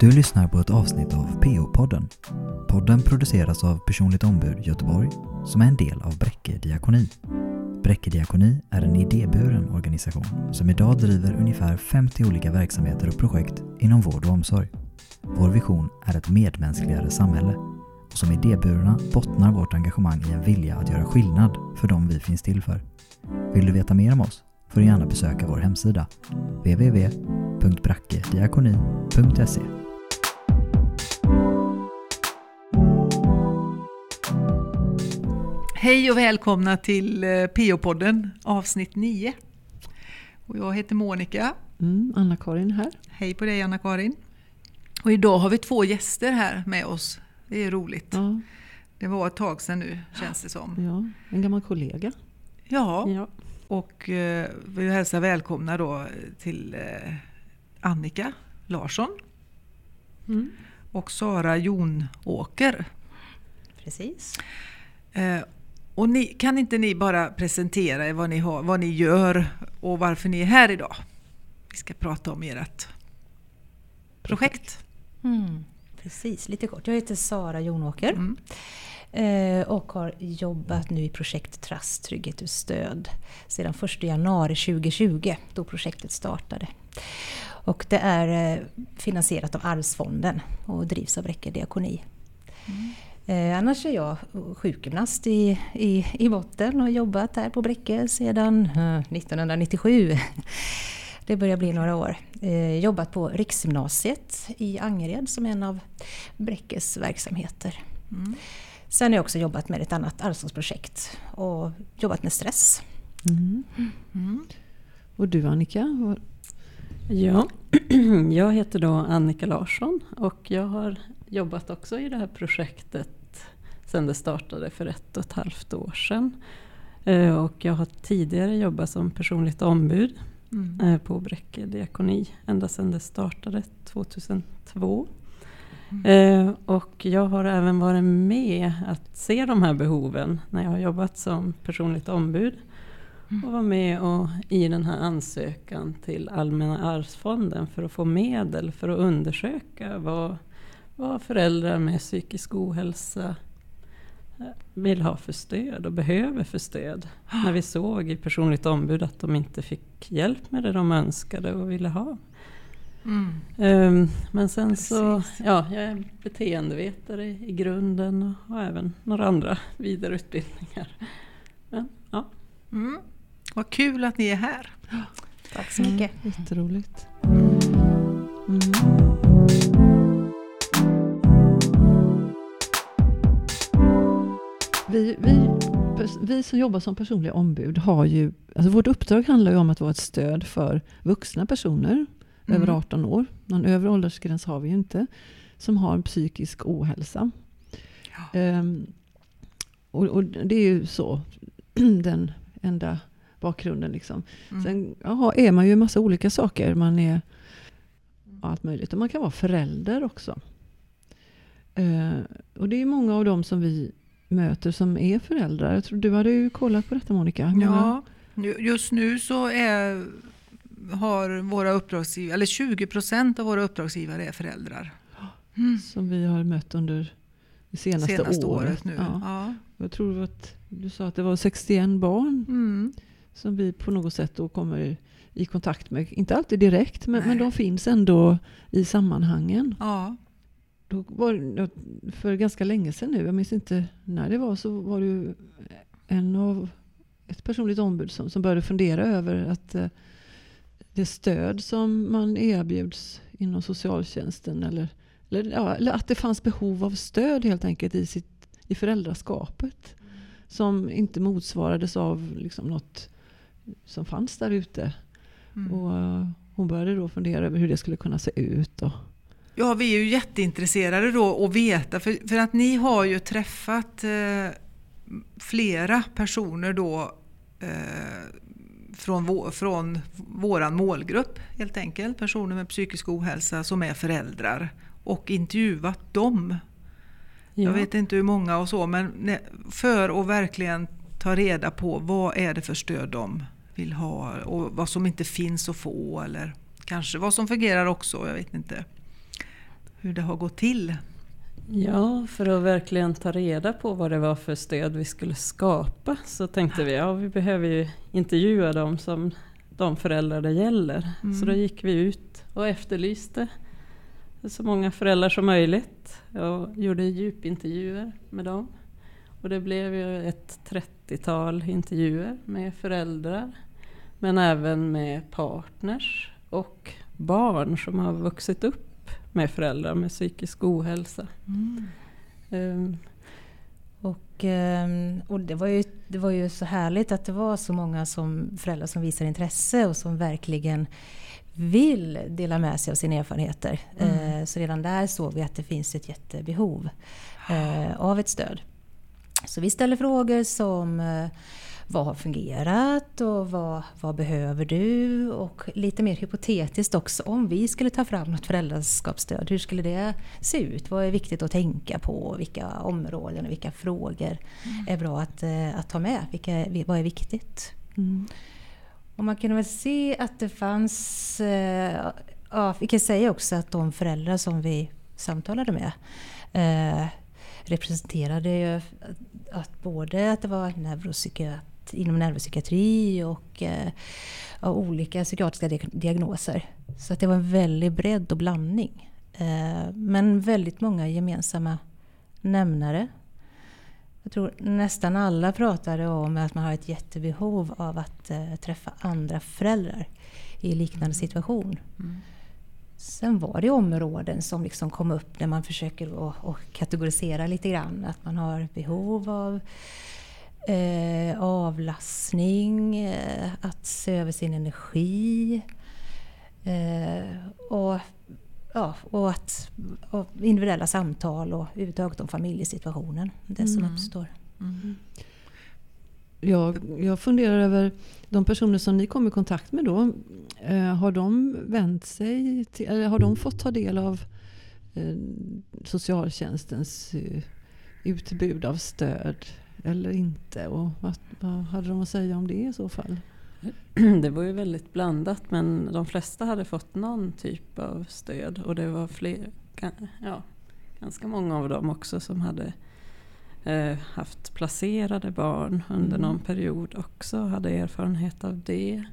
Du lyssnar på ett avsnitt av PO-podden. Podden produceras av Personligt Ombud Göteborg som är en del av Bräcke Diakoni. Bräcke Diakoni är en idéburen organisation som idag driver ungefär 50 olika verksamheter och projekt inom vård och omsorg. Vår vision är ett medmänskligare samhälle och som idéburna bottnar vårt engagemang i en vilja att göra skillnad för dem vi finns till för. Vill du veta mer om oss får du gärna besöka vår hemsida www.brackediakoni.se Hej och välkomna till eh, PO-podden avsnitt 9. Och jag heter Monica. Mm, Anna-Karin här. Hej på dig Anna-Karin. Och idag har vi två gäster här med oss. Det är roligt. Ja, Det var ett tag sedan nu känns det som. ja, en gammal kollega. Ja, Ja. och eh, vi hälsar välkomna då till eh, Annika Larsson Mm. och Sara Jonåker. Precis. Eh, och ni, kan inte ni bara presentera er vad ni, har, vad ni gör och varför ni är här idag? Vi ska prata om ert projekt. Mm. Precis, lite kort. Jag heter Sara Jonåker Mm. eh, och har jobbat nu i projekt Trust, trygghet och stöd sedan 1 januari 2020 då projektet startade. Och det är eh, finansierat av Arvsfonden och drivs av Räcke diakoni. Eh, annars är jag sjukgymnast i, i, i botten och har jobbat här på Bräcke sedan eh, 1997. Det börjar bli några år. Eh, jobbat på Riksgymnasiet i Angered som en av Bräckes verksamheter. Mm. Sen har jag också jobbat med ett annat arvsfondsprojekt och jobbat med stress. Mm. Mm. Och du Annika? Ja, jag heter då Annika Larsson och jag har jobbat också i det här projektet sedan det startade för ett och ett halvt år sedan. Eh, Och jag har tidigare jobbat som personligt ombud Mm. eh, på Bräcke diakoni ända sedan det startade 2002. Eh, Och jag har även varit med att se de här behoven när jag har jobbat som personligt ombud. Och var med och, i den här ansökan till Allmänna arvsfonden för att få medel för att undersöka vad, vad föräldrar med psykisk ohälsa vill ha för stöd och behöver för stöd. När vi såg i personligt ombud att de inte fick hjälp med det de önskade och ville ha. Mm. Ehm, Men sen så, Precis. ja, jag är beteendevetare i grunden och har även några andra vidareutbildningar. Men, ja. Mm. Vad kul att ni är här. Tack så mycket. Mm, jätteroligt. Vi, vi, vi som jobbar som personliga ombud har ju, alltså vårt uppdrag handlar ju om att vara ett stöd för vuxna personer Mm. över 18 år. Någon övre åldersgräns har vi ju inte. Som har en psykisk ohälsa. Ja. Ehm, och, och det är ju så, den enda bakgrunden. Liksom. Mm. Sen jaha, är man ju en massa olika saker. Man är allt möjligt. Och man kan vara förälder också. Eh, och det är många av dem som vi möter som är föräldrar. Jag tror du hade ju kollat på detta Monica. Ja, ju- just nu så är, har våra uppdragsgivare, eller 20 procent av våra uppdragsgivare är föräldrar. Mm. Som vi har mött under det senaste, Senaste året, året. nu. Ja. Ja. Jag tror att du sa att det var 61 barn Mm. som vi på något sätt då kommer i kontakt med. Inte alltid direkt, men, men de finns ändå i sammanhangen. ja. Då var, för ganska länge sedan nu, jag minns inte när det var, så var det ju en av ett personligt ombud som, som började fundera över att eh, det stöd som man erbjuds inom socialtjänsten eller, eller, ja, eller att det fanns behov av stöd helt enkelt i, sitt, i föräldraskapet som inte motsvarades av liksom något som fanns där ute. Mm. Och, eh, hon började då fundera över hur det skulle kunna se ut. Och, Ja, vi är ju jätteintresserade då att veta, för, för att ni har ju träffat eh, flera personer då eh, från, vå, från våran målgrupp helt enkelt, personer med psykisk ohälsa som är föräldrar och intervjuat dem. Jag Ja. vet inte hur många och så, men för att verkligen ta reda på vad är det för stöd de vill ha och vad som inte finns att få eller kanske vad som fungerar också, jag vet inte. Hur det har gått till. Ja, för att verkligen ta reda på vad det var för stöd vi skulle skapa så tänkte vi ja, vi behöver ju intervjua dem som de föräldrar det gäller. Mm. Så då gick vi ut och efterlyste så många föräldrar som möjligt och gjorde djupintervjuer med dem. Och det blev ju ett 30-tal intervjuer med föräldrar men även med partners och barn som har vuxit upp med föräldrar med psykisk ohälsa. Mm. Um, och, ehm, och det, var ju, det var ju så härligt att det var så många som, föräldrar som visar intresse och som verkligen vill dela med sig av sina erfarenheter. Mm. Eh, så redan där såg vi att det finns ett jättebehov eh, av ett stöd. Så vi ställer frågor som eh, vad har fungerat och vad, vad behöver du? Och lite mer hypotetiskt också, om vi skulle ta fram något föräldraskapsstöd, hur skulle det se ut? Vad är viktigt att tänka på? Vilka områden och vilka frågor mm. är bra att, eh, att ta med? Vilka, vad är viktigt? Mm. Och man kunde väl se att det fanns, eh, ja, vi kan säga också att de föräldrar som vi samtalade med eh, representerade ju att både att det var neuropsykiatri inom neuropsykiatri och eh, olika psykiatriska diagnoser. Så att det var en väldig bredd och blandning. Eh, men väldigt många gemensamma nämnare. Jag tror nästan alla pratade om att man har ett jättebehov av att eh, träffa andra föräldrar i liknande situation. Mm. Sen var det områden som liksom kom upp när man försöker att kategorisera lite grann. Att man har behov av eh, avlastning, eh, att se över sin energi. Eh, och, ja, och, att, och individuella samtal och överhuvudtaget om familjesituationen. Det som mm. uppstår. Mm. Jag, jag funderar över de personer som ni kom i kontakt med då. Eh, har de vänt sig till, eller har de fått ta del av eh, socialtjänstens eh, utbud av stöd? Eller inte? Och vad, vad hade de att säga om det i så fall? Det var ju väldigt blandat men de flesta hade fått någon typ av stöd och det var fler, ja, ganska många av dem också som hade eh, haft placerade barn under mm. någon period också, hade erfarenhet av det.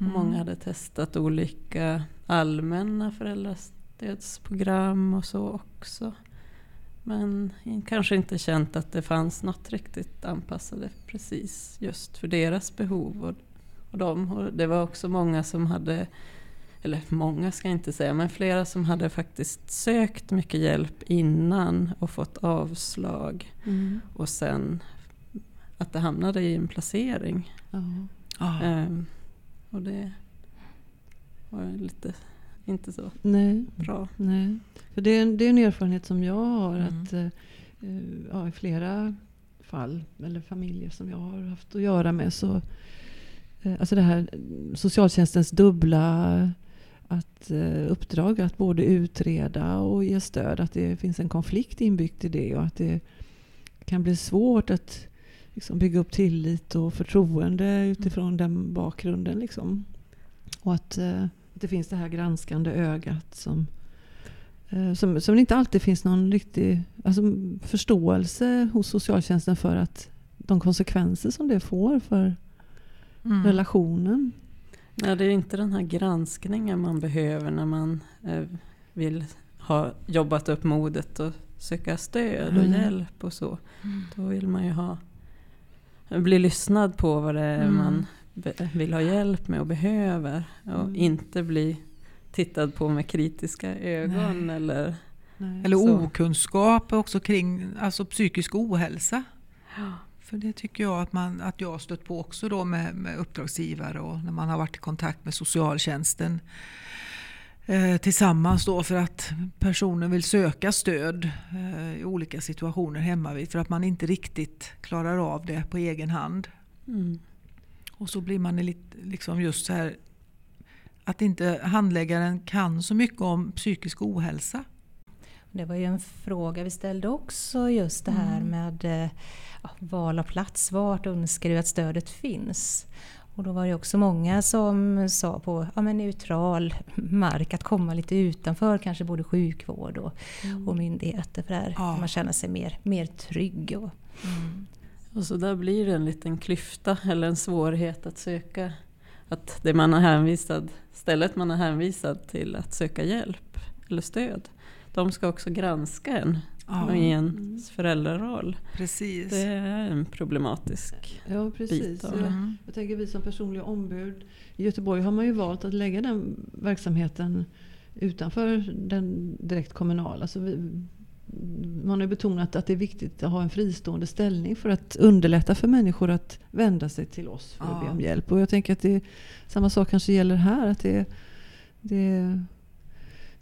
Mm. Många hade testat olika allmänna föräldrastödsprogram och så också. Men kanske inte känt att det fanns något riktigt anpassade precis just för deras behov och, och dem. Och det var också många som hade, eller många ska jag inte säga, men flera som hade faktiskt sökt mycket hjälp innan och fått avslag. Mm. Och sen att det hamnade i en placering. Oh. Um, och det var lite inte så Nej. bra. Nej. För det, är, det är en erfarenhet som jag har. Mm. att uh, ja, I flera fall, eller familjer som jag har haft att göra med. så uh, Alltså det här socialtjänstens dubbla att, uh, uppdrag att både utreda och ge stöd. Att det finns en konflikt inbyggt i det och att det kan bli svårt att liksom, bygga upp tillit och förtroende utifrån den bakgrunden. Liksom. Och att att det finns det här granskande ögat som, eh, som, som det inte alltid finns någon riktig alltså, förståelse hos socialtjänsten för att de konsekvenser som det får för mm. relationen. Nej, det är inte den här granskningen man behöver när man eh, vill ha jobbat upp modet och söka stöd och mm. hjälp och så. Mm. Då vill man ju ha bli lyssnad på vad det är mm. man vill ha hjälp med och behöver. Och mm. inte bli tittad på med kritiska ögon. Nej. Eller, Nej. eller okunskap också kring alltså psykisk ohälsa. Ja. För det tycker jag att, man, att jag har stött på också då med, med uppdragsgivare och när man har varit i kontakt med socialtjänsten eh, tillsammans då för att personen vill söka stöd eh, i olika situationer hemma vid för att man inte riktigt klarar av det på egen hand. Mm. Och så blir man lite, liksom just så här att inte handläggaren kan så mycket om psykisk ohälsa. Det var ju en fråga vi ställde också just det här mm. med eh, ja, val av plats. Vart önskar du att stödet finns? Och då var det också många som sa på ja, men neutral mark att komma lite utanför kanske både sjukvård och, och myndigheter för där Ja. man känna sig mer, mer trygg. Och, Mm. Och så där blir det en liten klyfta eller en svårighet att söka. Att det man är hänvisad, stället man är hänvisad till att söka hjälp eller stöd. De ska också granska en Ja, i ens föräldraroll. precis. Det är en problematisk Ja, precis. bit av Jag, det. Mm. jag tänker vi som personliga ombud. I Göteborg har man ju valt att lägga den verksamheten utanför den direkt kommunala. Så vi, man har betonat att det är viktigt att ha en fristående ställning för att underlätta för människor att vända sig till oss för att Ja. be om hjälp. Och jag tänker att det, samma sak kanske gäller här. Att det, det,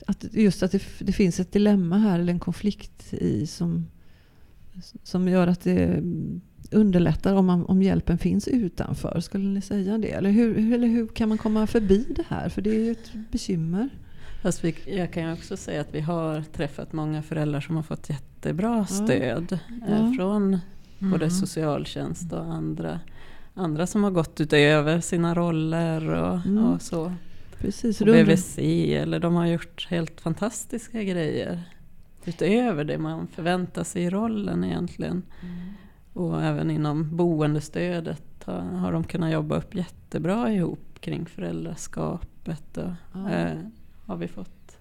att just att det, det finns ett dilemma här, eller en konflikt i som, som gör att det underlättar om, man, om hjälpen finns utanför. Skulle ni säga det? Eller hur, eller hur kan man komma förbi det här? För det är ju ett bekymmer. Fast vi, jag kan ju också säga att vi har träffat många föräldrar som har fått jättebra stöd Ja. från både Mm. socialtjänst och andra, andra som har gått utöver sina roller och, Mm. och så. Precis. Och BVC eller de har gjort helt fantastiska grejer. Utöver det man förväntar sig i rollen egentligen. Och även inom boendestödet har, har de kunnat jobba upp jättebra ihop kring föräldraskapet. Och, Ja. eh, har vi fått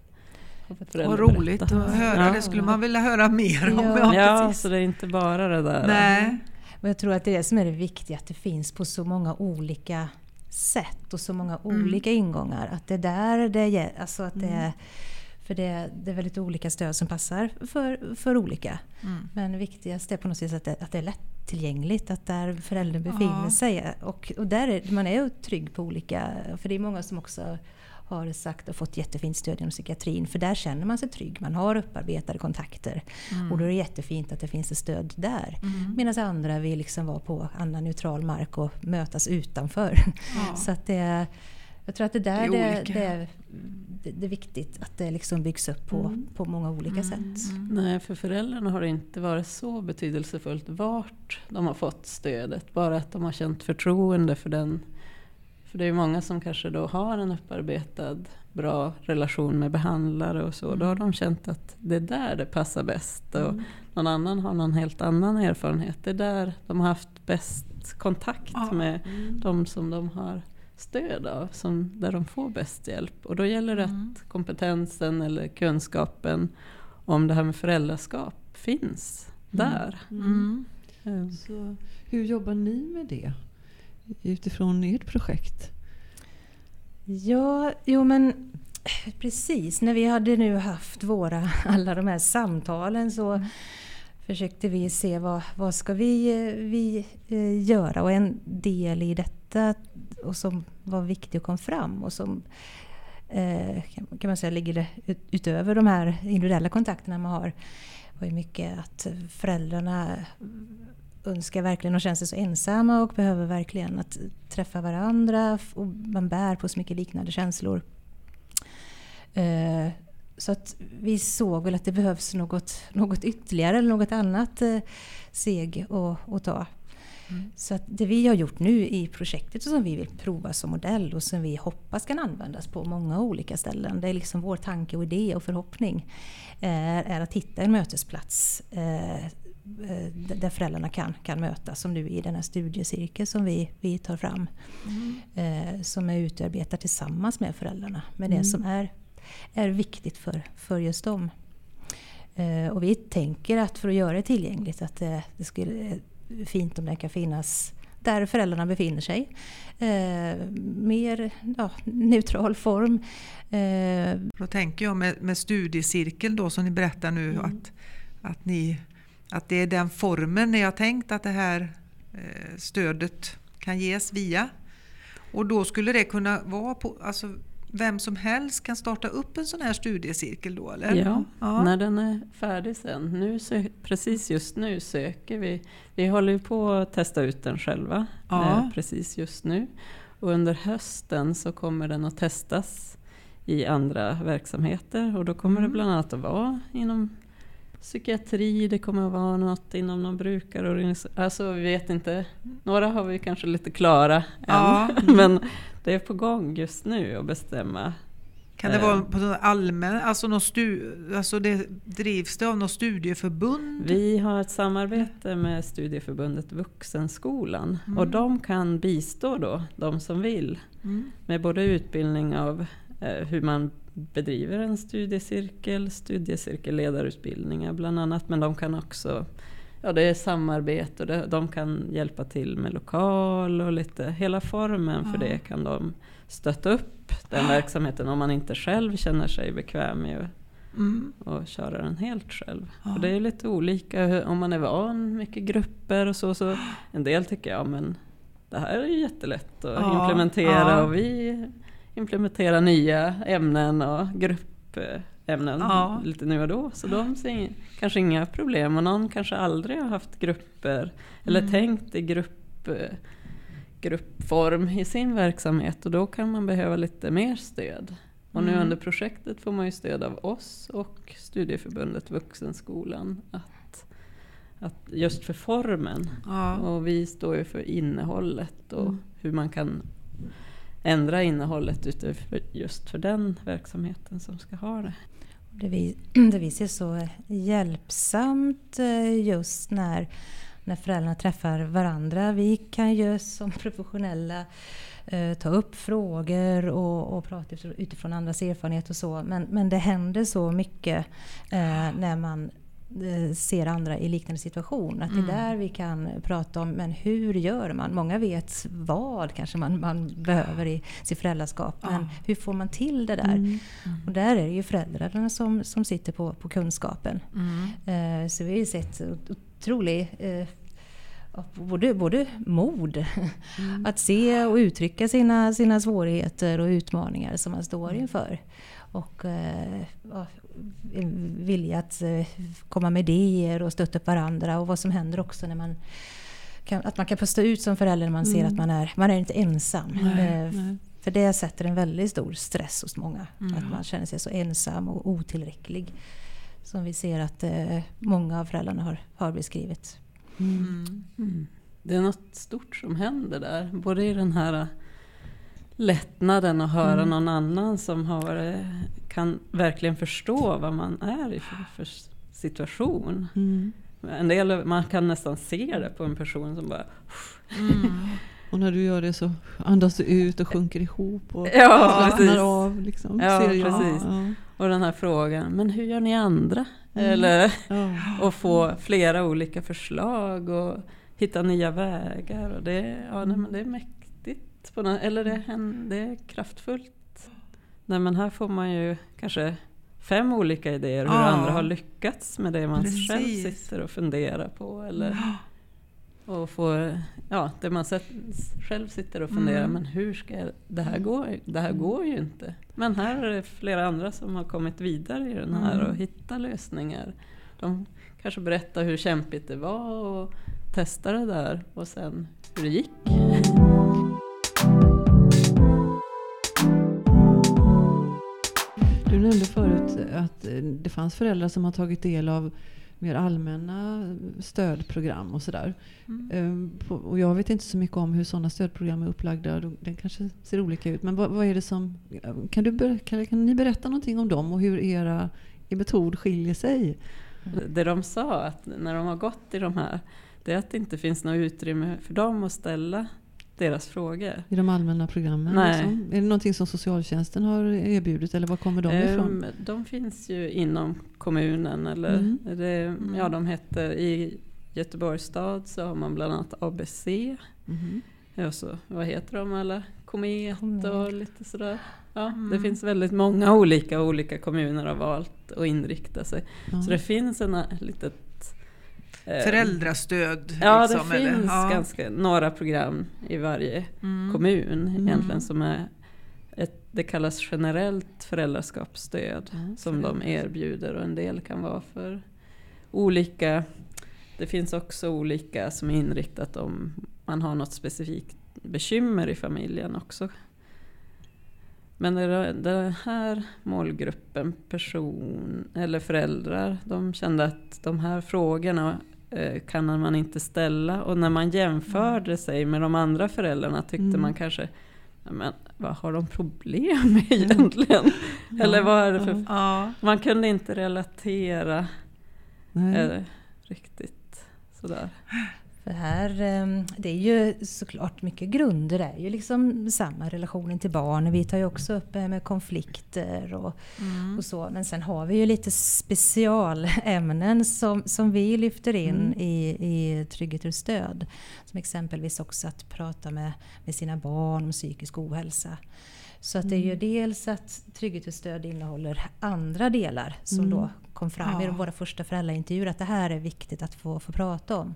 har fått Vad roligt berätta. att höra. Ja. Det skulle man vilja höra mer om. Ja. Ja, så det är inte bara det där. Nej. och jag tror att det är det som är det viktiga, att det finns på så många olika sätt och så många olika ingångar. Att det där det är, alltså att det är, för det, det är väldigt olika stöd som passar för, för olika. Mm. Men det viktigaste är på något sätt att det, att det är lättillgängligt, att där föräldern befinner Ja. sig. Och, och där är, man är ju trygg på olika, för det är många som också har sagt och fått jättefint stöd inom psykiatrin. För där känner man sig trygg, man har upparbetade kontakter. Och då är det jättefint att det finns ett stöd där. Mm. Medan andra vill liksom vara på annan neutral mark och mötas utanför. Ja. Så att det, jag tror att det där Det är det, det, är, det, är viktigt att det liksom byggs upp på, Mm. på många olika sätt. Mm. Nej, för föräldrarna har det inte varit så betydelsefullt vart de har fått stödet. Bara att de har känt förtroende för den. För det är många som kanske då har en upparbetad bra relation med behandlare och så. Då har de känt att det är där det passar bäst. Och någon annan har någon helt annan erfarenhet. Det är där de har haft bäst kontakt Ja. med de som de har stöd av. Som, där de får bäst hjälp. Och då gäller det att kompetensen eller kunskapen om det här med föräldraskap finns där. Mm. Så, hur jobbar ni med det? Utifrån ert projekt? Ja, jo men precis. När vi hade nu haft våra, alla de här samtalen så försökte vi se vad, vad ska vi, eh, vi eh, göra. Och en del i detta och som var viktig och kom fram och som eh, kan- man säga ligger utöver de här individuella kontakterna man har var ju mycket att föräldrarna önskar verkligen och känner sig så ensamma och behöver verkligen att träffa varandra och man bär på så mycket liknande känslor. Eh, Så att vi såg väl att det behövs något, något ytterligare eller något annat eh, steg att, att ta. Så att det vi har gjort nu i projektet och som vi vill prova som modell och som vi hoppas kan användas på många olika ställen. Det är liksom vår tanke och idé och förhoppning. Är, är att hitta en mötesplats eh, eh, där föräldrarna kan, kan mötas. Som nu i den här studiecirkeln som vi, vi tar fram. Eh, som är utarbetad tillsammans med föräldrarna. Med det som är, är viktigt för, för just dem. Eh, och vi tänker att för att göra det tillgängligt att det, det skulle eh, fint om det kan finnas där föräldrarna befinner sig. Eh, mer ja, neutral form. Eh, Då tänker jag med, med studiecirkel då som ni berättar nu Mm. att, att, ni, att det är den formen ni har tänkt att det här eh, stödet kan ges via. Och då skulle det kunna vara på, alltså vem som helst kan starta upp en sån här studiecirkel då eller? Ja, Ja. när den är färdig sen. Nu sö- precis just nu söker vi. Vi håller ju på att testa ut den själva Ja. eh, precis just nu. Och under hösten så kommer den att testas i andra verksamheter och då kommer Mm. det bland annat att vara inom psykiatri, det kommer att vara något inom någon brukarorganisation. Alltså vi vet inte. Några har vi kanske lite klara än. Ja. Men det är på gång just nu att bestämma. Kan det Eh. vara på någon allmän, alltså, någon stu, alltså det drivs det av något studieförbund? Vi har ett samarbete med studieförbundet Vuxenskolan Mm. och de kan bistå då de som vill Mm. med både utbildning av eh, hur man bedriver en studiecirkel, studiecirkelledarutbildningar bland annat, men de kan också Ja, det är samarbete och det, de kan hjälpa till med lokal och lite, hela formen för Ja. det kan de stötta upp den verksamheten om man inte själv känner sig bekväm med att Mm. och köra den helt själv. Ja. Och det är lite olika om man är van mycket grupper och så. så en del tycker jag men det här är ju jättelätt att Ja, implementera ja. och vi implementerar nya ämnen och gruppämnen Ja. lite nu och då. Så de ser ing- kanske inga problem och någon kanske aldrig har haft grupper eller Mm. tänkt i grupp, eh, gruppform i sin verksamhet och då kan man behöva lite mer stöd. Och nu Mm. under projektet får man ju stöd av oss och Studieförbundet Vuxenskolan att, att just för formen. Ja. Och vi står ju för innehållet och Mm. hur man kan ändra innehållet utifrån just för den verksamheten som ska ha det. Det, vi, det vi ser så hjälpsamt eh, just när, när föräldrarna träffar varandra. Vi kan ju som professionella eh, ta upp frågor och, och prata utifrån- andras erfarenhet och så. Men, men det händer så mycket eh, när man ser andra i liknande situation. Att det Mm. är där vi kan prata om, men hur gör man? Många vet vad kanske man, man behöver i sitt föräldraskap. Men Ja. hur får man till det där? Mm. Och där är det ju föräldrarna som, som sitter på, på kunskapen. Mm. Eh, så vi har ju sett otrolig eh, både, både mod Mm. att se och uttrycka sina, sina svårigheter och utmaningar som man står Mm. inför. Och eh, vilja att eh, komma med idéer och stötta upp varandra och vad som händer också när man kan, att man kan pusta ut som förälder när man ser Mm. att man är, man är inte ensam. Nej, Eh, nej. för det sätter en väldigt stor stress hos många. Mm. Att man känner sig så ensam och otillräcklig. Som vi ser att eh, många av föräldrarna har, har beskrivit. Mm. Mm. Det är något stort som händer där. Både i den här lättnaden att höra Mm. någon annan som har, eh, kan verkligen förstå vad man är i för, för situation. Mm. En del, man kan nästan se det på en person som bara Mm. Och när du gör det så andas du ut och sjunker ihop och Ja, slappnar av. Liksom, Ja, ser precis. Ja, Och den här frågan, men hur gör ni andra? Mm. Eller, och få flera olika förslag och hitta nya vägar. Och det, ja, nej, men det är På något, eller det, är en- det är kraftfullt. Nej, men här får man ju kanske fem olika idéer hur Ja. andra har lyckats med det man Precis. själv sitter och funderar på. Eller, och få, ja, det man själv sitter och funderar, Mm. men hur ska jag, det här gå? Det här går ju inte. Men här är det flera andra som har kommit vidare i den här Mm. och hittat lösningar. De kanske berättar hur kämpigt det var och testa det där och sen hur det gick. Nämnde förut att eh, det fanns föräldrar som har tagit del av mer allmänna stödprogram och sådär. Mm. Ehm, Och jag vet inte så mycket om hur sådana stödprogram är upplagda. De- Det kanske ser olika ut. Men vad, vad är det som... Kan, du, kan, kan ni berätta någonting om dem och hur era er metod skiljer sig? Det de sa att när de har gått i de här, det är att det inte finns något utrymme för dem att ställa deras frågor. I de allmänna programmen? Nej. Liksom? Är det någonting som socialtjänsten har erbjudit eller var kommer de ifrån? Ehm, De finns ju inom kommunen. Eller Mm. det, ja, de heter, I Göteborgs stad så har man bland annat ABC. Mhm. Och så, vad heter de alla? Komet och lite sådär. Ja, Det Mm. finns väldigt många olika olika kommuner har valt att inrikta sig. Så det finns en eh, litet... eh, Föräldrastöd. Ja, liksom, det finns Ja. ganska, några program i varje Mm. kommun Mm. egentligen som är ett, det kallas generellt föräldraskapsstöd Ja, som de erbjuder och en del kan vara för olika. Det finns också olika som är inriktat om man har något specifikt bekymmer i familjen också. Men den här målgruppen person eller föräldrar, de kände att de här frågorna kan man inte ställa. Och när man jämförde sig med de andra föräldrarna tyckte Mm. man kanske, "Ja, men vad har de problem med egentligen? Eller vad är det för... Ja. Man kunde inte relatera eh, riktigt sådär. För här, eh, det är ju såklart mycket grunder. Det är ju liksom samma relationen till barn. Vi tar ju också upp det här med konflikter och, Mm. och så. Men sen har vi ju lite specialämnen som, som vi lyfter in Mm. i, i trygghet och stöd. Som exempelvis också att prata med, med sina barn om psykisk ohälsa. Så att det är ju Mm. dels att trygghet och stöd innehåller andra delar som Mm. då kom fram i Ja. våra första föräldraintervjuer att det här är viktigt att få, få prata om.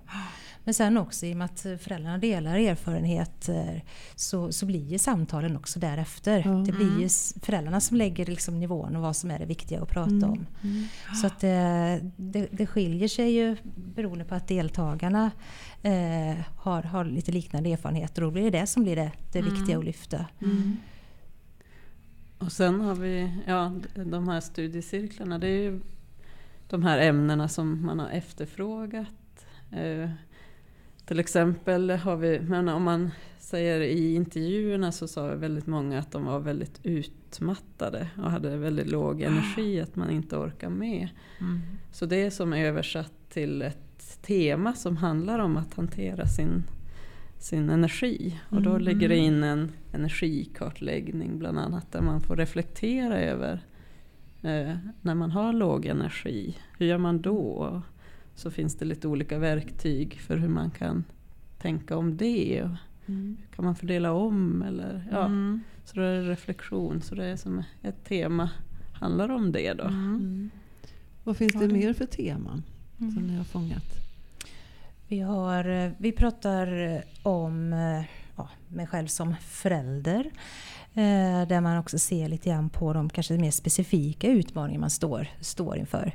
Men sen också i och med att föräldrarna delar erfarenheter så, så blir ju samtalen också därefter. Ja. Det blir ju Mm. föräldrarna som lägger liksom nivån och vad som är det viktiga att prata Mm. om. Mm. Så att det, det, det skiljer sig ju beroende på att deltagarna eh, har, har lite liknande erfarenheter. Och då blir det det som blir det, det Mm. viktiga att lyfta. Mm. Och sen har vi ja, de här studiecirklarna. Det är ju de här ämnena som man har efterfrågat. Till exempel har vi, men om man säger i intervjuerna så sa väldigt många att de var väldigt utmattade och hade väldigt låg energi, att man inte orkar med. Mm. Så det är som översatt till ett tema som handlar om att hantera sin, sin energi. Och då Mm. ligger det in en energikartläggning bland annat där man får reflektera över eh, när man har låg energi. Hur gör man då? Så finns det lite olika verktyg för hur man kan tänka om det. Och Mm. Kan man fördela om? Eller, ja. Mm. Så då är det reflektion. Så det är som ett tema handlar om det då. Mm. Mm. Vad finns det det- mer för teman Mm. som ni har fångat? Vi, har, eh, vi pratar om eh, ja, mig själv som förälder. Eh, där man också ser lite grann på de kanske mer specifika utmaningar man står, står inför.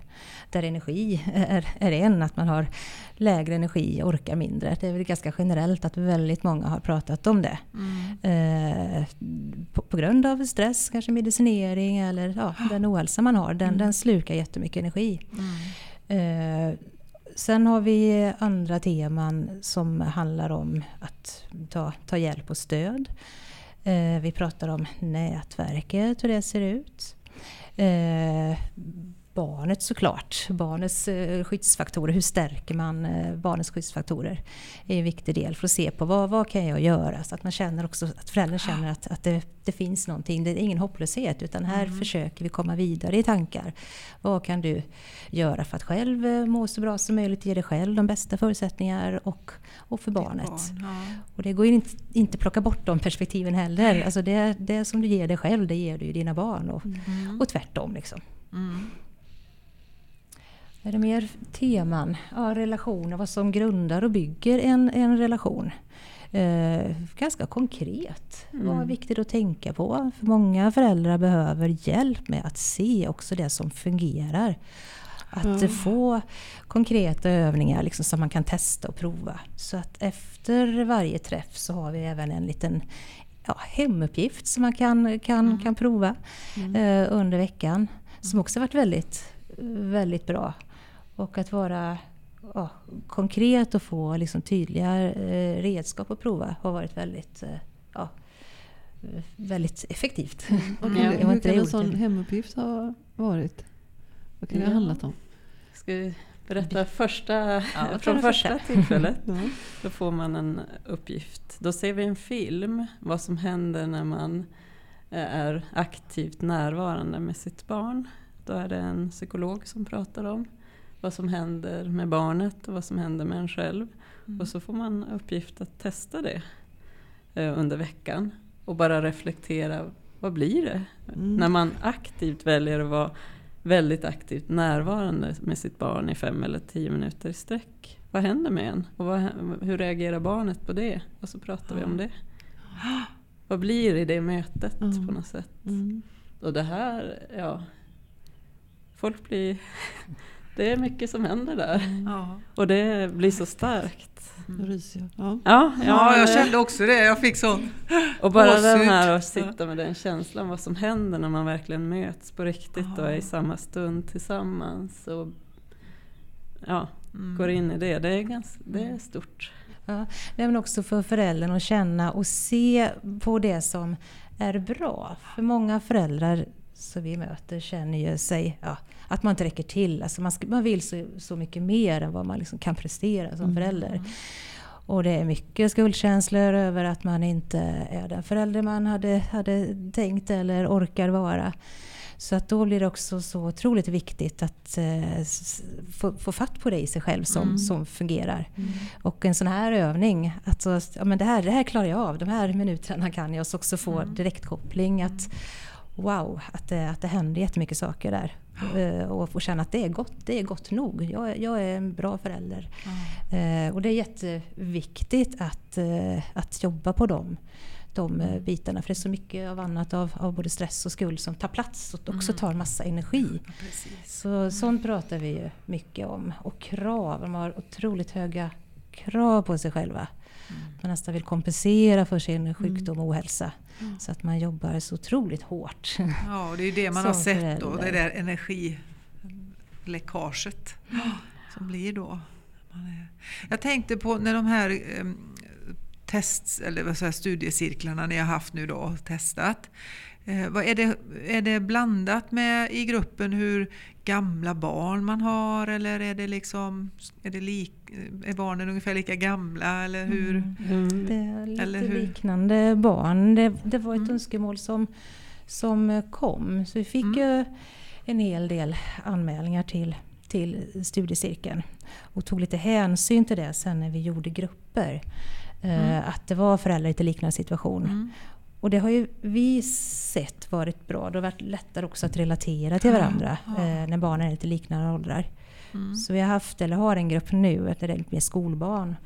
Där energi är, är en, att man har lägre energi, orkar mindre. Det är väl ganska generellt att väldigt många har pratat om det. Mm. Eh, på, på grund av stress, kanske medicinering eller ja, den ohälsa man har. Den, Mm. den slukar jättemycket energi. Mm. Eh, sen har vi andra teman som handlar om att ta, ta hjälp och stöd. Eh, vi pratar om nätverket, hur det ser ut. Eh, Barnet såklart, barnets eh, skyddsfaktorer. Hur stärker man eh, barnets skyddsfaktorer? är en viktig del för att se på vad, vad kan jag göra? Så att man känner också att föräldern känner att, att det, det finns någonting. Det är ingen hopplöshet utan här Mm. försöker vi komma vidare i tankar. Vad kan du göra för att själv eh, må så bra som möjligt? Ge dig själv de bästa förutsättningar och, och för barnet. Barn, ja. Och det går inte, inte plocka bort de perspektiven heller. Alltså det, det som du ger dig själv, det ger du ju dina barn. Och, Mm. och tvärtom. Liksom. Mm. Är det mer teman? Ja, relationer, vad som grundar och bygger en, en relation. Eh, ganska konkret. Vad är Mm. viktigt att tänka på? För många föräldrar behöver hjälp med att se också det som fungerar. Att Ja. få konkreta övningar liksom, som man kan testa och prova. Så att efter varje träff så har vi även en liten ja, hemuppgift som man kan, kan, Mm. kan prova Mm. eh, under veckan. Som också varit väldigt, väldigt bra. Och att vara ja, konkret och få liksom tydliga eh, redskap att prova har varit väldigt, eh, ja, väldigt effektivt. Och Ja. hur, Jag har hur inte kan en sån det. hemuppgift ha varit? Vad kan det Ja. ha handlat om? Ska vi berätta första, Ja, från det första tillfället? Då får man en uppgift. Då ser vi en film, vad som händer när man eh, är aktivt närvarande med sitt barn. Då är det en psykolog som pratar om vad som händer med barnet och vad som händer med en själv. Mm. Och så får man uppgift att testa det eh, under veckan. Och bara reflektera, vad blir det? Mm. När man aktivt väljer att vara väldigt aktivt närvarande med sitt barn i fem eller tio minuter i sträck. Vad händer med en? Och vad, hur reagerar barnet på det? Och så pratar vi om det. Vad blir i det mötet Mm. på något sätt? Mm. Och det här, ja. Folk blir det är mycket som händer där. Ja. Och det blir så starkt. Jag. Ja. Ja, Ja, jag kände också det. Jag fick så... Och bara Gåshud. den här att sitta med den känslan vad som händer när man verkligen möts på riktigt och Ja. är i samma stund tillsammans. Och ja, Mm. går in i det. Det är, ganska, det är stort. Ja, men också för föräldern att känna och se på det som är bra. För många föräldrar som vi möter känner ju sig ja, att man inte räcker till. Alltså man, ska, man vill så, så mycket mer än vad man liksom kan prestera som förälder. Och det är mycket skuldkänslor över att man inte är den förälder man hade, hade tänkt eller orkar vara. Så att då blir det också så otroligt viktigt att eh, få, få fatt på det i sig själv som, som fungerar. Och en sån här övning, att så, ja, men det, här, det här klarar jag av, de här minuterna kan jag och så också få direktkoppling. Att, wow, att det, att det händer jättemycket saker där. Eh, och få känna att det är gott, det är gott nog. Jag, jag är en bra förälder. Eh, och det är jätteviktigt att, eh, att jobba på dem de eh, bitarna. För det är så mycket av annat av, av både stress och skuld som tar plats och också tar massa energi. Precis. Så sånt pratar vi ju mycket om. Och krav, de har otroligt höga krav på sig själva. Man nästan vill kompensera för sin sjukdom och ohälsa. Så att man jobbar så otroligt hårt. Ja, och det är det man har sett då. Det förälder. där energiläckaget som blir då. Jag tänkte på när de här eh, tests, eller vad säger, studiecirklarna ni har haft nu då testat. Eh, vad är, det, är det blandat med i gruppen hur gamla barn man har eller är det liksom är, det lik, är barnen ungefär lika gamla eller hur? Mm. Det är lite Eller hur? liknande barn. Det, det var ett önskemål som, som kom. Så vi fick ju en hel del anmälningar till, till studiecirkeln. Och tog lite hänsyn till det sen när vi gjorde grupper. Eh, att det var föräldrar i lite liknande situation. Mm. Och det har ju vi sett varit bra. Det har varit lättare också att relatera till varandra ja. eh, när barnen är lite liknande åldrar. Mm. Så vi har haft, eller har en grupp nu, ett är med skolbarn.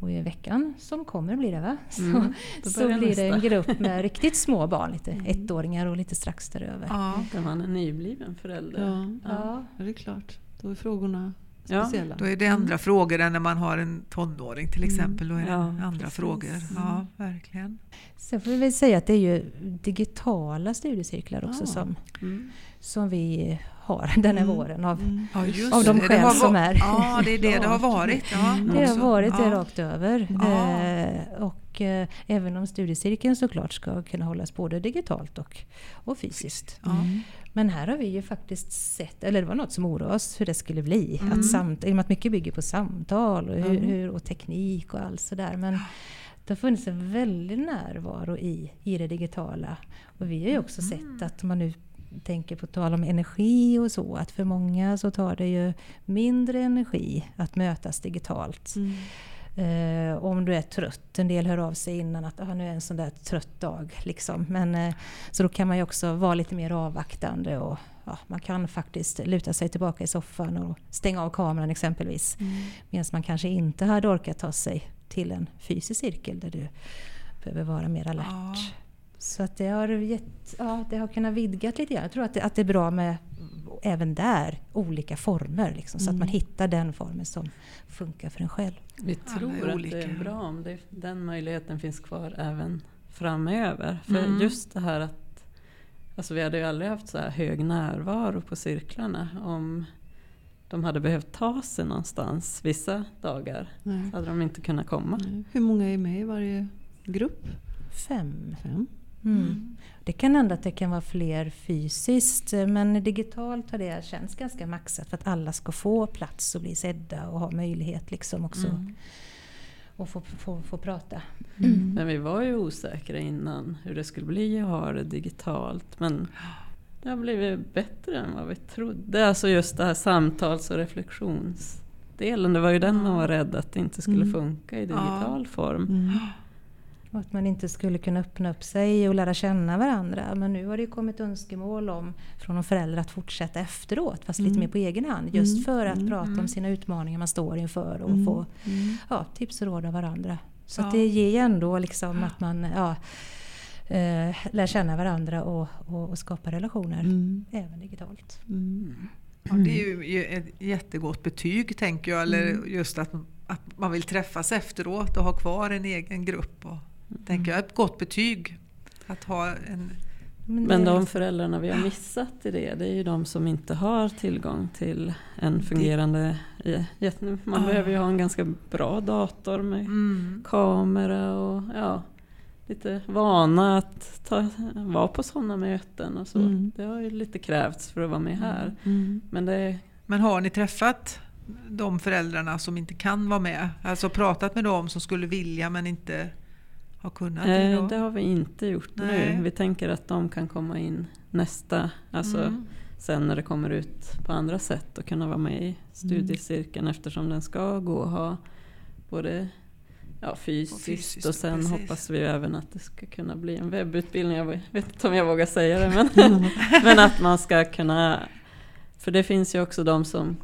Och i veckan som kommer blir det va? Så, Mm, så blir det en nästa. grupp med riktigt små barn, lite ettåringar och lite strax däröver. Ja, Där man är nybliven förälder. Ja, Ja. ja, det är klart. Då är frågorna speciella. då är det andra frågor än när man har en tonåring till exempel. Då är det Ja, andra precis. frågor. Ja, verkligen. Sen får vi väl säga att det är ju digitala studiecirklar också Ja. som, Mm. som vi har den här våren. Av, Mm. Ja, just Av de det. Det skäl som är. Ja, det är det det har varit. Ja, Det har varit det rakt över. Ja. Eh, och eh, även om studiecirkeln såklart ska kunna hållas både digitalt och, och fysiskt. Ja. Men här har vi ju faktiskt sett, eller det var något som oroade oss hur det skulle bli. Mm. Att samt, I och med att mycket bygger på samtal och, hur, Mm. hur, och teknik och allt sådär. Men det har funnits en väldig närvaro i, i det digitala. Och vi har ju också Mm. sett att man nu tänker på tal om energi och så, att för många så tar det ju mindre energi att mötas digitalt. Mm. Eh, om du är trött, en del hör av sig innan att ah, nu är en sån där trött dag. Liksom. Men, eh, så då kan man ju också vara lite mer avvaktande och ja, man kan faktiskt luta sig tillbaka i soffan och stänga av kameran exempelvis. Mm. Medan man kanske inte hade orkat ta sig till en fysisk cirkel där du behöver vara mer alert. Ja. Så att det har, gett, ja, det har kunnat vidgat lite grann. Jag tror att det, att det är bra med även där olika former. Liksom, Så att man hittar den formen som funkar för en själv. Vi tror att det är bra om det, den möjligheten finns kvar även framöver. För Mm. just det här att alltså vi hade ju aldrig haft så här hög närvaro på cirklarna om de hade behövt ta sig någonstans vissa dagar. Nej. Så hade de inte kunnat komma. Nej. Hur många är med i varje grupp? Fem. Fem. Mm. Det kan hända att det kan vara fler fysiskt men digitalt har det känts ganska maxat för att alla ska få plats och bli sedda och ha möjlighet liksom också Mm. att få, få, få prata. Men vi var ju osäkra innan hur det skulle bli att ha det digitalt. Men det har blivit bättre än vad vi trodde. Alltså just det här samtals och reflektionsdelen. Det var ju den man var rädd att det inte skulle Mm. funka i digital form. Mm. Och att man inte skulle kunna öppna upp sig och lära känna varandra. Men nu har det ju kommit önskemål om från de föräldrar att fortsätta efteråt fast lite Mm. mer på egen hand. Just Mm. för att Mm. prata Mm. om sina utmaningar man står inför och Mm. få Mm. ja, tips och råd av varandra. Så Ja. att det ger ju ändå liksom att man ja, eh, lär känna varandra och, och, och skapa relationer Mm. även digitalt. Mm. Ja, det är ju ett jättegott betyg tänker jag. Eller Mm. just att, att man vill träffas efteråt och ha kvar en egen grupp. Och, tänker jag, ett gott betyg. Att ha en... Men det- de föräldrarna vi har missat i det, det är ju de som inte har tillgång till en fungerande... Man Ah. behöver ju ha en ganska bra dator med Mm. kamera och ja, lite vana att ta, vara på sådana möten och så. Mm. Det har ju lite krävts för att vara med här. Mm. Men det, Men har ni träffat de föräldrarna som inte kan vara med? Alltså pratat med dem som skulle vilja men inte har kunnat? det eh, då? det har vi inte gjort Nej. nu. Vi tänker att de kan komma in nästa, alltså Mm. sen när det kommer ut på andra sätt och kunna vara med i studiecirkeln eftersom den ska gå och ha både ja, fysiskt, fysiskt, och sen precis. hoppas vi även att det ska kunna bli en webbutbildning. Jag vet inte om jag vågar säga det men, men att man ska kunna för det finns ju också de som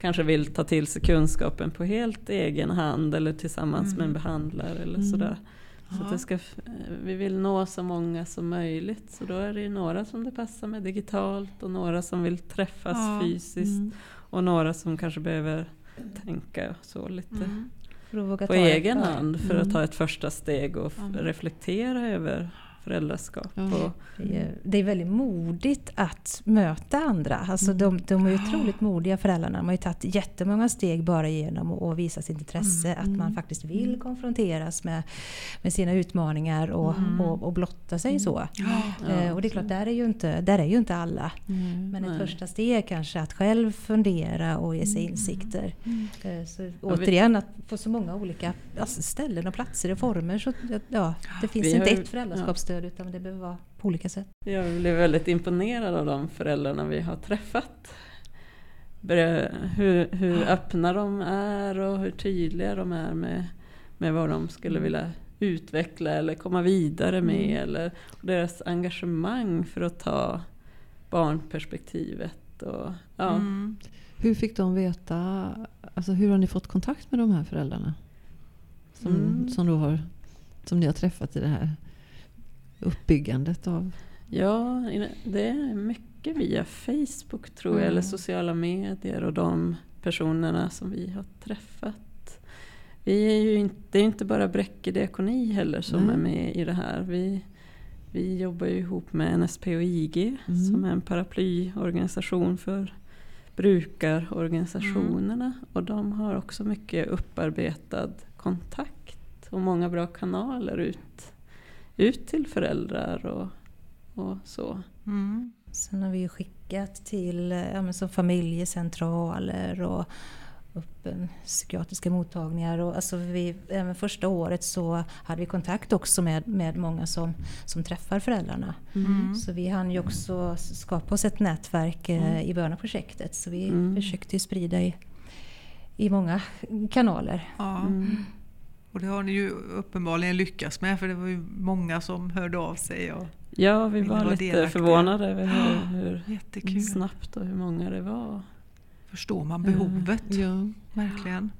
kanske vill ta till sig kunskapen på helt egen hand eller tillsammans med en Mm. behandlare eller Mm. sådär. Så det ska, eh, vi vill nå så många som möjligt. Så då är det ju några som det passar med digitalt och några som vill träffas Ja. fysiskt. Mm. Och några som kanske behöver tänka så lite Mm. på egen hand för Mm. att ta ett första steg och reflektera över föräldraskap. Ja. Och, Det är, väldigt modigt att möta andra. Alltså Mm. de, de är ju otroligt modiga föräldrarna. De har ju tagit jättemånga steg bara genom att, visa sitt intresse. Mm. Att man faktiskt vill konfronteras med, med sina utmaningar och, Mm. och, och blotta sig så. Ja. Eh, och det är klart, där är ju inte, där är ju inte alla. Mm. Men ett Nej. första steg kanske att själv fundera och ge sig Mm. insikter. Mm. Eh, Så återigen, att på så många olika alltså, ställen och platser och former. Så, ja, det finns inte ett föräldraskapsstöd utan det behöver vara på olika sätt. jag blev väldigt imponerad av de föräldrarna vi har träffat. Hur, hur öppna de är och hur tydliga de är med, med vad de skulle vilja utveckla eller komma vidare med. Eller och deras engagemang för att ta barnperspektivet. Och, ja. Mm. Hur fick de veta, alltså hur har ni fått kontakt med de här föräldrarna? Som, Mm. som, har, som ni har träffat i det här uppbyggandet av... Ja, det är mycket via Facebook tror jag, Mm. eller sociala medier och de personerna som vi har träffat. Vi är ju inte, det är inte bara Bräcke diakoni heller som Nej. är med i det här. Vi, vi jobbar ju ihop med NSP och IG Mm. som är en paraplyorganisation för brukarorganisationerna. Och de har också mycket upparbetad kontakt och många bra kanaler ut, ut till föräldrar och, och så. Mm. Sen har vi ju skickat till ja, men som familjecentraler och öppen psykiatriska mottagningar. Och alltså vi, även första året så hade vi kontakt också med, med många som, som träffar föräldrarna. Mm. Så vi hann ju också skapa oss ett nätverk eh, i början av projektet. Så vi Mm. försökte ju sprida i, i många kanaler. Ja. Mm. Och det har ni ju uppenbarligen lyckats med för det var ju många som hörde av sig. Och Ja, vi var vara lite delaktiga. förvånade över hur, hur jättekul. snabbt och hur många det var. Förstår man behovet, Ja. verkligen.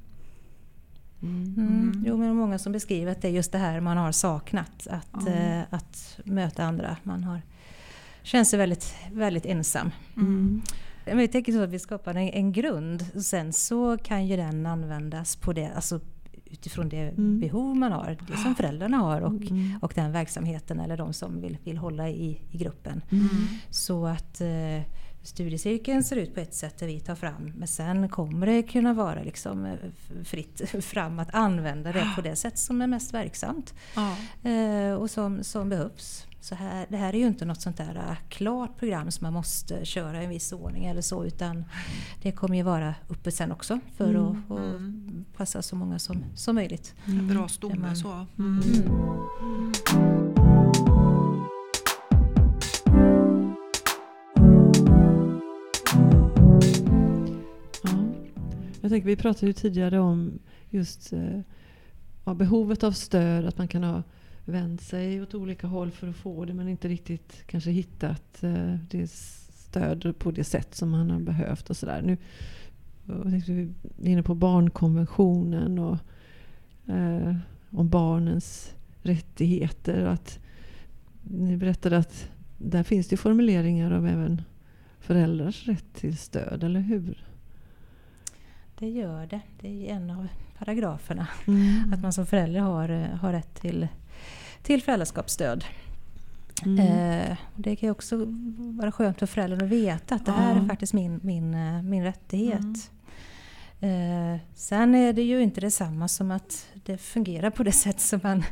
Mm. Mm. Mm. Jo, men många som beskriver att det är just det här man har saknat. Att, Ja. eh, att möta andra. Man har känt sig väldigt, väldigt ensam. Mm. Men jag tänker så att vi skapar en, en grund. Och sen så kan ju den användas på det, alltså utifrån det Mm. behov man har. Det som föräldrarna har och, Mm. och den verksamheten eller de som vill, vill hålla i, i gruppen. Mm. Så att eh, studiecirkeln ser ut på ett sätt där vi tar fram. Men sen kommer det kunna vara liksom eh, fritt fram att använda det på det sätt som är mest verksamt. Ja. Eh, och som, som behövs. Så här, det här är ju inte något sånt där eh, klart program som man måste köra i en viss ordning eller så. Utan det kommer ju vara uppe sen också för Mm. att, att Mm. passa så många som, som möjligt. Mm. Bra stomme man- så. Mm. Jag tänker, vi pratade ju tidigare om just eh, ja, behovet av stöd, att man kan ha vänt sig åt olika håll för att få det men inte riktigt kanske hittat eh, det stöd på det sätt som man har behövt och sådär. Nu jag tänkte, vi är inne på barnkonventionen och eh, om barnens rättigheter. Att ni berättade att där finns det formuleringar om även föräldrars rätt till stöd, eller hur? Det gör det. Det är en av paragraferna. Mm. Att man som förälder har, eh, har rätt till, till föräldraskapsstöd. Mm. Eh, det kan ju också vara skönt för föräldern att veta att det här Ja. är faktiskt min, min, eh, min rättighet. Eh, sen är det ju inte detsamma som att det fungerar på det sätt som man,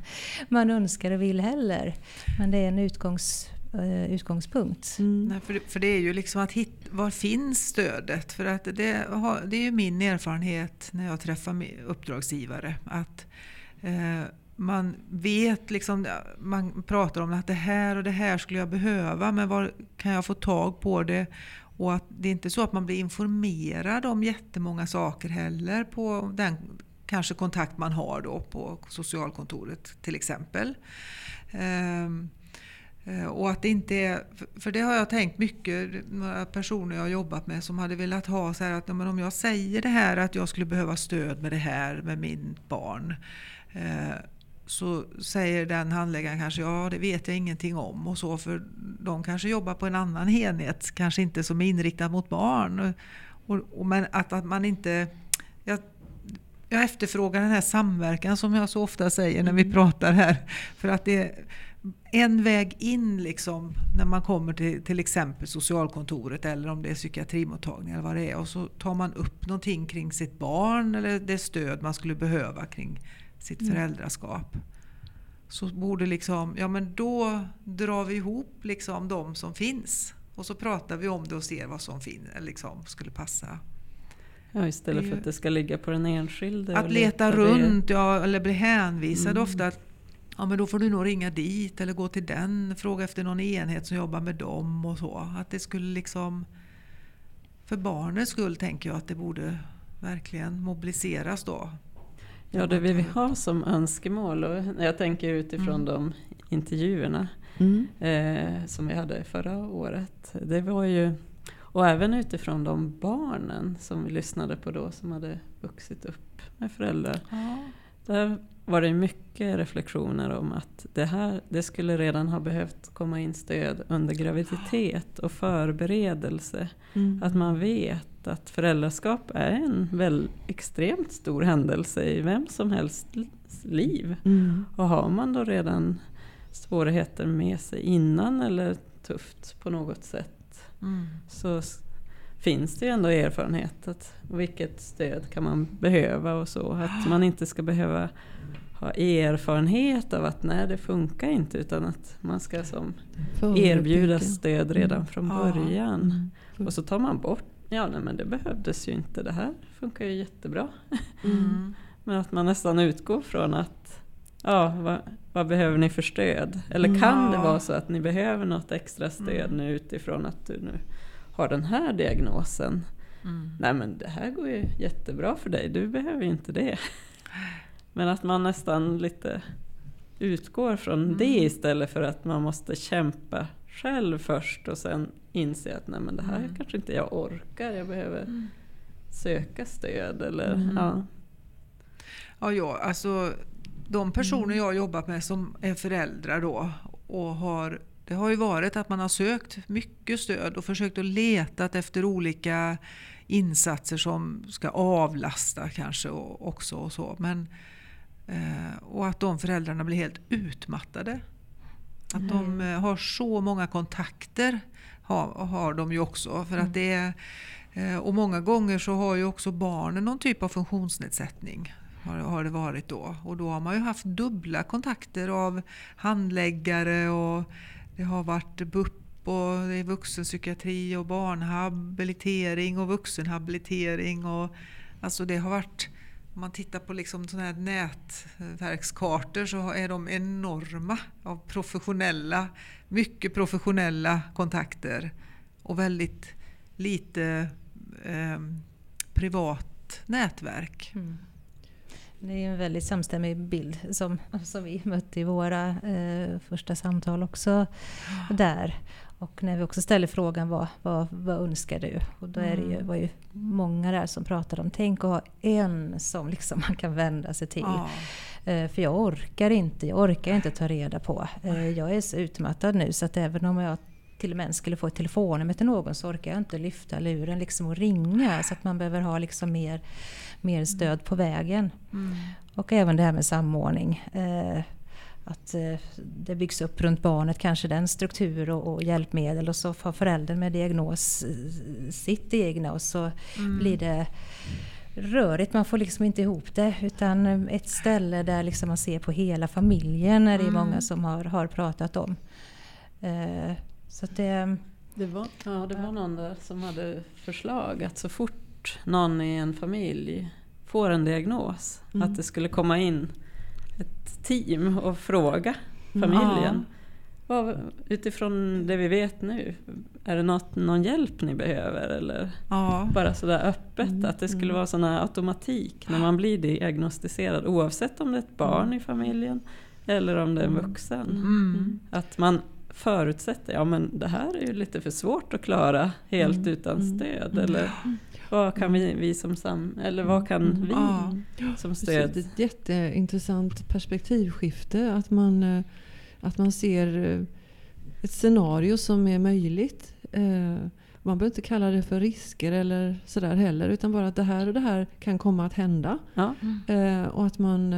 man önskar och vill heller. Men det är en utgångs, utgångspunkt. Mm. Nej, för, det, för det är ju liksom att hitta, var finns stödet? För att det, har, det är ju min erfarenhet när jag träffar uppdragsgivare. Att eh, man vet liksom, man pratar om att det här och det här skulle jag behöva, men var kan jag få tag på det? Och att det är inte så att man blir informerad om jättemånga saker heller på den kanske kontakt man har då på socialkontoret till exempel. Eh, Och att det inte är, för- det har jag tänkt mycket, några personer jag har jobbat med som hade velat ha så här att men om jag säger det här att jag skulle behöva stöd med det här med min barn. Eh, så säger den handläggaren kanske ja det vet jag ingenting om och så för de kanske jobbar på en annan enhet, kanske inte som är inriktad mot barn. Och, och, men att, att man inte... Jag, jag efterfrågar den här samverkan som jag så ofta säger när vi pratar här. För att det en väg in liksom när man kommer till till exempel socialkontoret eller om det är psykiatrimottagning eller vad det är och så tar man upp någonting kring sitt barn eller det stöd man skulle behöva kring sitt Mm. föräldraskap. Så borde liksom, ja men då drar vi ihop liksom de som finns och så pratar vi om det och ser vad som fin, liksom, skulle passa. Ja, istället för att det ska ligga på den enskilde. Att leta det- runt ja, eller bli hänvisad Mm. ofta. Att, ja, men då får du nog ringa dit eller gå till den, fråga efter någon enhet som jobbar med dem och så. Att det skulle liksom... För barnens skull tänker jag att det borde verkligen mobiliseras då. Ja, det vi vill ha som önskemål, och jag tänker utifrån Mm. de intervjuerna Mm. eh, som vi hade förra året. Det var ju, och även utifrån de barnen som vi lyssnade på då som hade vuxit upp med föräldrar. Där var det mycket reflektioner om att det här det skulle redan ha behövt komma in stöd under graviditet och förberedelse. Mm. Att man vet att föräldraskap är en väl extremt stor händelse i vem som helst liv. Mm. Och har man då redan svårigheter med sig innan eller tufft på något sätt Mm. så finns det ju ändå erfarenhet att vilket stöd kan man behöva och så. Att man inte ska behöva ha erfarenhet av att nej det funkar inte utan att man ska som erbjuda stöd redan från Ja. början. Mm. Och så tar man bort, ja nej men det behövdes ju inte, det här funkar ju jättebra. Mm. Men att man nästan utgår från att ja, vad, vad behöver ni för stöd? Eller Mm. kan det Ja. vara så att ni behöver något extra stöd Mm. nu utifrån att du nu har den här diagnosen? Mm. Nej men det här går ju jättebra för dig, du behöver ju inte det. Men att man nästan lite utgår från Mm. det istället för att man måste kämpa själv först och sen inse att nej men det här Mm. kanske inte jag orkar, jag behöver Mm. söka stöd eller Mm. ja. Ja, ja, alltså de personer Mm. jag har jobbat med som är föräldrar då och har det har ju varit att man har sökt mycket stöd och försökt att leta efter olika insatser som ska avlasta kanske också och så. Men, och att de föräldrarna blir helt utmattade. Att de eh, har så många kontakter har, har de ju också. För att det är, eh, och många gånger så har ju också barnen någon typ av funktionsnedsättning. Har, har det varit då. Och då har man ju haft dubbla kontakter av handläggare och det har varit BUP och det är vuxenpsykiatri och barnhabilitering och vuxenhabilitering. Och, alltså det har varit, om man tittar på liksom sådana här nätverkskartor så är de enorma av professionella, mycket professionella kontakter och väldigt lite eh, privat nätverk. Mm. Det är en väldigt samstämmig bild som, som vi mötte i våra eh, första samtal också där. Och när vi också ställer frågan vad, vad, vad önskar du? Och då är det ju, Mm. var ju många där som pratade om tänk att ha en som liksom man kan vända sig till. Ja. Eh, för jag orkar inte, jag orkar inte ta reda på. Eh, jag är så utmattad nu så att även om jag till och med skulle få ett telefonnummer till någon så orkar jag inte lyfta luren liksom och ringa. Så att man behöver ha liksom mer, mer stöd på vägen. Mm. Och även det här med samordning. Att eh, det byggs upp runt barnet, kanske den struktur och, och hjälpmedel och så får föräldern med diagnos eh, sitt egna och så Mm. blir det rörigt. Man får liksom inte ihop det utan eh, ett ställe där liksom man ser på hela familjen är det Mm. många som har, har pratat om. Eh, så det, Det var, ja, det var någon där som hade förslag att så fort någon i en familj får en diagnos, Mm. att det skulle komma in ett team och fråga Mm. familjen. Vad, utifrån det vi vet nu, är det något, någon hjälp ni behöver? Eller Ja. bara sådär öppet, Mm, att det skulle mm. vara sån här automatik när man blir diagnostiserad oavsett om det är ett barn i familjen eller om det är en vuxen. Mm. Att man förutsätter, ja men det här är ju lite för svårt att klara helt Mm, utan mm, stöd. mm. Eller vad kan vi, vi som sam, eller vad kan Mm. vi Ja. som Precis, stöd? det är ett jätteintressant perspektivskifte. Att man, eh, att man ser eh, ett scenario som är möjligt. Eh, Man behöver inte kalla det för risker eller sådär heller. Utan bara att det här och det här kan komma att hända. Ja. Eh, Och att man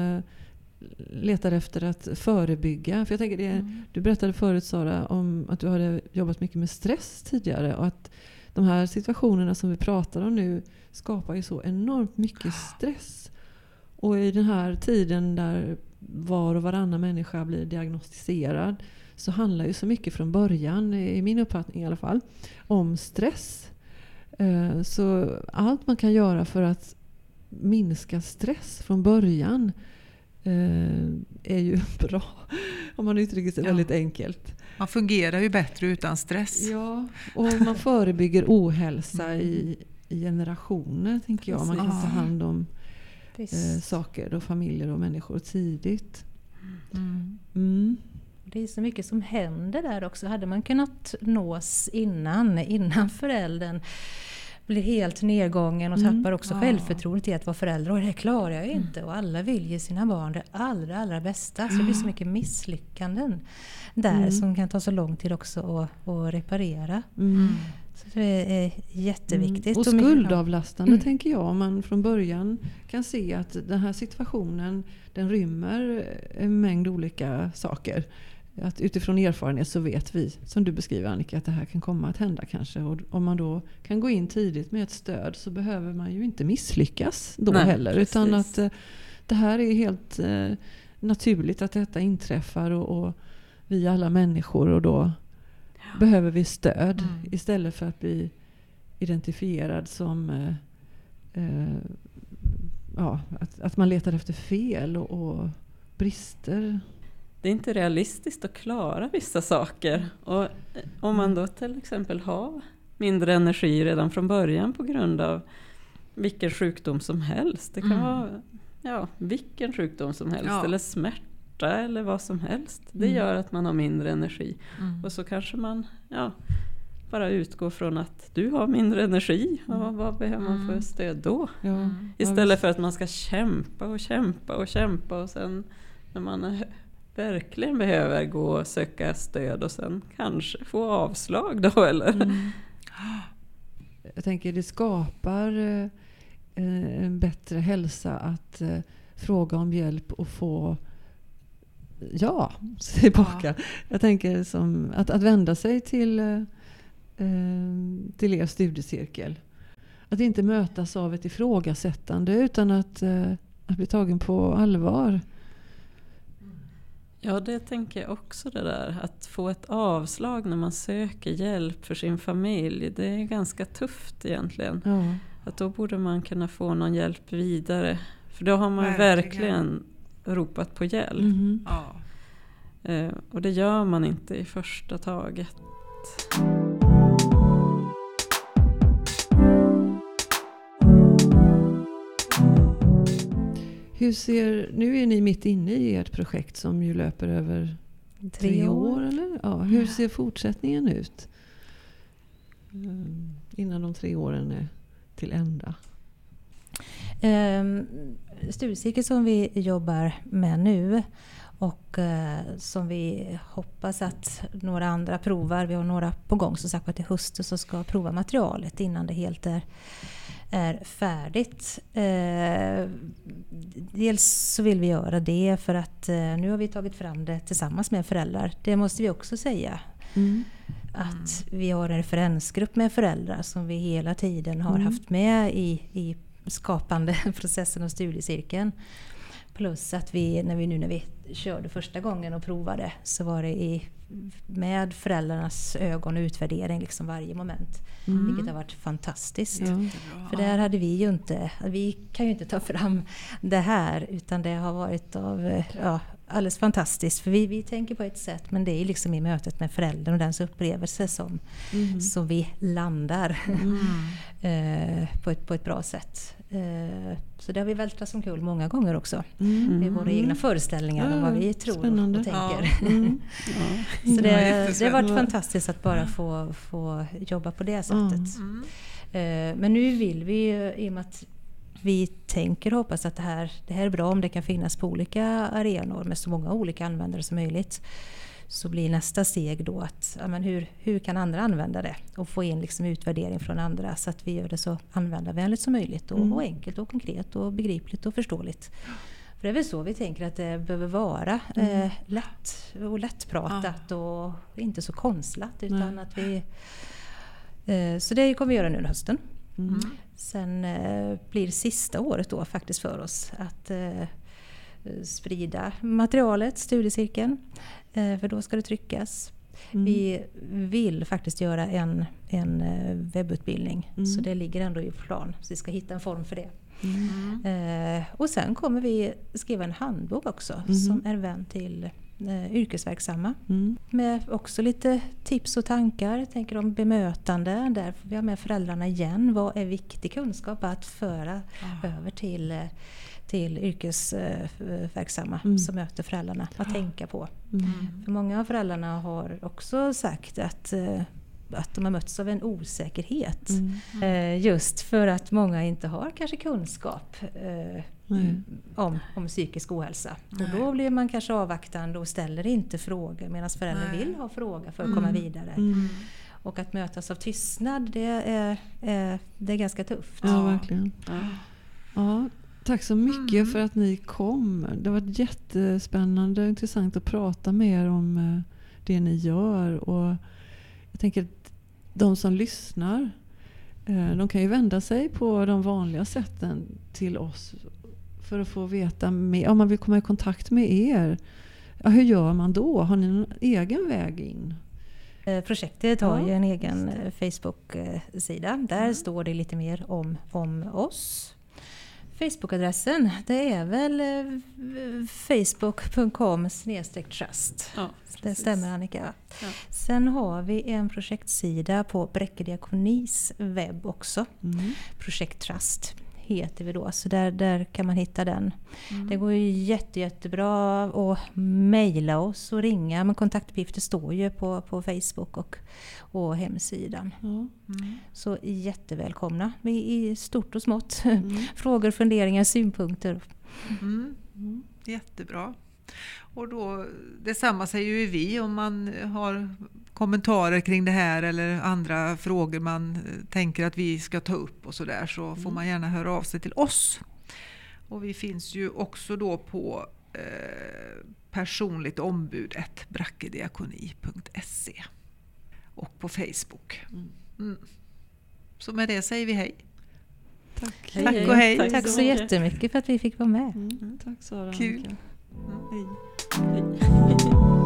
letar efter att förebygga. För jag tänker det, Du berättade förut Sara om att du hade jobbat mycket med stress tidigare. Och att de här situationerna som vi pratar om nu skapar ju så enormt mycket stress. Och i den här tiden där var och varannan människa blir diagnostiserad så handlar ju så mycket från början, i min uppfattning i alla fall, om stress. Eh, Så allt man kan göra för att minska stress från början eh, är ju bra. Om man uttrycker sig Ja. väldigt enkelt. Man fungerar ju bättre utan stress. Ja, och man förebygger ohälsa i, i generationer, tänker jag. Man kan ta hand om eh, saker och familjer och människor tidigt. Mm. Mm. Det är så mycket som händer där också. Hade man kunnat nås innan, innan föräldern blir helt nedgången och Mm. tappar också Ja. självförtroendet i att vara förälder. Och det klarar jag ju inte. Och alla vill ge sina barn det allra, allra bästa. Så det blir så mycket misslyckanden där Mm. som kan ta så lång tid också att, att reparera. Mm. Så det är jätteviktigt. Och mycket- skuldavlastande Mm. tänker jag. Om man från början kan se att den här situationen den rymmer en mängd olika saker. Att utifrån erfarenhet så vet vi, som du beskriver Annika, att det här kan komma att hända kanske. Och om man då kan gå in tidigt med ett stöd så behöver man ju inte misslyckas då Nej, heller. Utan precis. att eh, det här är helt eh, naturligt att detta inträffar och, och vi är alla människor och då behöver vi stöd Mm. istället för att bli identifierad som eh, eh, ja, att, att man letar efter fel och, och brister. Det är inte realistiskt att klara vissa saker. Och eh, om man då till exempel har mindre energi redan från början på grund av vilken sjukdom som helst. Det kan Mm. vara ja, vilken sjukdom som helst Ja. eller smärta eller vad som helst. Det Mm. gör att man har mindre energi. Mm. Och så kanske man ja, bara utgår från att du har mindre energi. Och vad behöver man för Mm. stöd då? Ja, Mm. Istället för att man ska kämpa och kämpa och kämpa och sen när man eh, verkligen behöver gå och söka stöd och sen kanske få avslag då eller? Mm. Jag tänker det skapar eh, en bättre hälsa att eh, fråga om hjälp och få ja tillbaka. Jag tänker som att, att vända sig till, eh, eh, till er studiecirkel. Att inte mötas av ett ifrågasättande utan att, eh, att bli tagen på allvar. Ja det tänker jag också det där. Att få ett avslag när man söker hjälp för sin familj. Det är ganska tufft egentligen. Ja. Att då borde man kunna få någon hjälp vidare. För då har man Verkligen. verkligen ropat på hjälp. Mhm. Ja. Eh, och det gör man inte i första taget. Hur ser, nu är ni mitt inne i ert projekt som ju löper över tre, år. eller? Ja, hur ser fortsättningen ut? Mm, innan de tre åren är till ända. Um, studiecirkeln som vi jobbar med nu Och eh, som vi hoppas att några andra provar. Vi har några på gång som sagt till hösten som ska prova materialet innan det helt är, är färdigt. Eh, dels så vill vi göra det för att eh, nu har vi tagit fram det tillsammans med föräldrar. Det måste vi också säga. Mm. Att vi har en referensgrupp med föräldrar som vi hela tiden har Mm. haft med i, i skapande processen och studiecirkeln. Plus att vi, när vi nu när vi körde första gången och provade så var det i, med föräldrarnas ögon och utvärdering liksom varje moment. Mm. Vilket har varit fantastiskt. Jättebra. För där hade vi ju inte, vi kan ju inte ta fram det här utan det har varit av, ja, alldeles fantastiskt. För vi, vi tänker på ett sätt men det är liksom i mötet med föräldern och dens upplevelse som, Mm. som vi landar Mm. eh, på, ett, på ett bra sätt. Eh, så det har vi vältrat som kul många gånger också. Mm. Är våra egna föreställningar om vad vi tror Spännande. och tänker. Ja. Mm. Ja. Så det, Ja, det har varit fantastiskt att bara få, få jobba på det sättet. Mm. Eh, Men nu vill vi ju, i och med att vi tänker och hoppas att det här, det här är bra om det kan finnas på olika arenor med så många olika användare som möjligt. Så blir nästa steg då att ja, men hur, hur kan andra använda det? Och få in liksom utvärdering från andra så att vi gör det så användarvänligt som möjligt. Och, Mm. och enkelt och konkret och begripligt och förståeligt. För det är väl så vi tänker att det behöver vara. Eh, lätt och lättpratat och inte så konstlat. Utan Nej. att vi, eh, så det kommer vi göra nu under hösten. Mm. Sen eh, blir sista året då faktiskt för oss att eh, sprida materialet, studiecirkeln. Eh, för då ska det tryckas. Mm. Vi vill faktiskt göra en, en eh, webbutbildning. Mm. Så det ligger ändå i plan. Så vi ska hitta en form för det. Mm. Eh, och sen kommer vi skriva en handbok också Mhm. som är vänd till eh, yrkesverksamma. Mm. Med också lite tips och tankar. Jag tänker om bemötande. Där får vi ha med föräldrarna igen. Vad är viktig kunskap att föra över till, eh, till yrkesverksamma Mm. som möter föräldrarna. Att tänka på. Mm. För många av föräldrarna har också sagt att, eh, att de har mötts av en osäkerhet. Mm. Eh, Just för att många inte har kanske kunskap Nej. om, om psykisk ohälsa. Nej. Och då blir man kanske avvaktande och ställer inte frågor medan föräldrar vill ha frågor för att komma Mm. vidare. Mm. Och att mötas av tystnad det är, är, det är ganska tufft. Ja, verkligen. Ja. Ja, tack så mycket Mm. för att ni kom. Det har varit jättespännande och intressant att prata med er om eh, det ni gör. Och jag tänker att de som lyssnar eh, de kan ju vända sig på de vanliga sätten till oss för att få veta mer. Om man vill komma i kontakt med er, ja, hur gör man då? Har ni någon egen väg in? Eh, Projektet har Ja, ju en egen Facebook-sida. Där Mm. står det lite mer om, om oss. Facebook-adressen det är väl eh, facebook.com trust. Ja, Det stämmer Annika? Ja. Sen har vi en projektsida på Bräcke Diakonis webb också. Mm. Projekt Trust heter vi då, så där, där kan man hitta den. Mm. Det går ju jätte, jättebra att mejla oss och ringa men kontaktuppgifter står ju på, på Facebook och, och hemsidan. Ja. Mm. Så jättevälkomna i, i stort och smått. Mm. Frågor, funderingar, synpunkter. Mm. Jättebra. Och då, detsamma säger ju vi om man har kommentarer kring det här eller andra frågor man eh, tänker att vi ska ta upp och sådär så får man gärna höra av sig till oss. Och vi finns ju också då på eh, personligt ombud brackediakoni.se och på Facebook. Mm. Mm. Så med det säger vi hej. Tack. Tack och hej. Tack så mycket. jättemycket för att vi fick vara med. Mm. Tack Sara. Kul. Mm. Hej. Hej.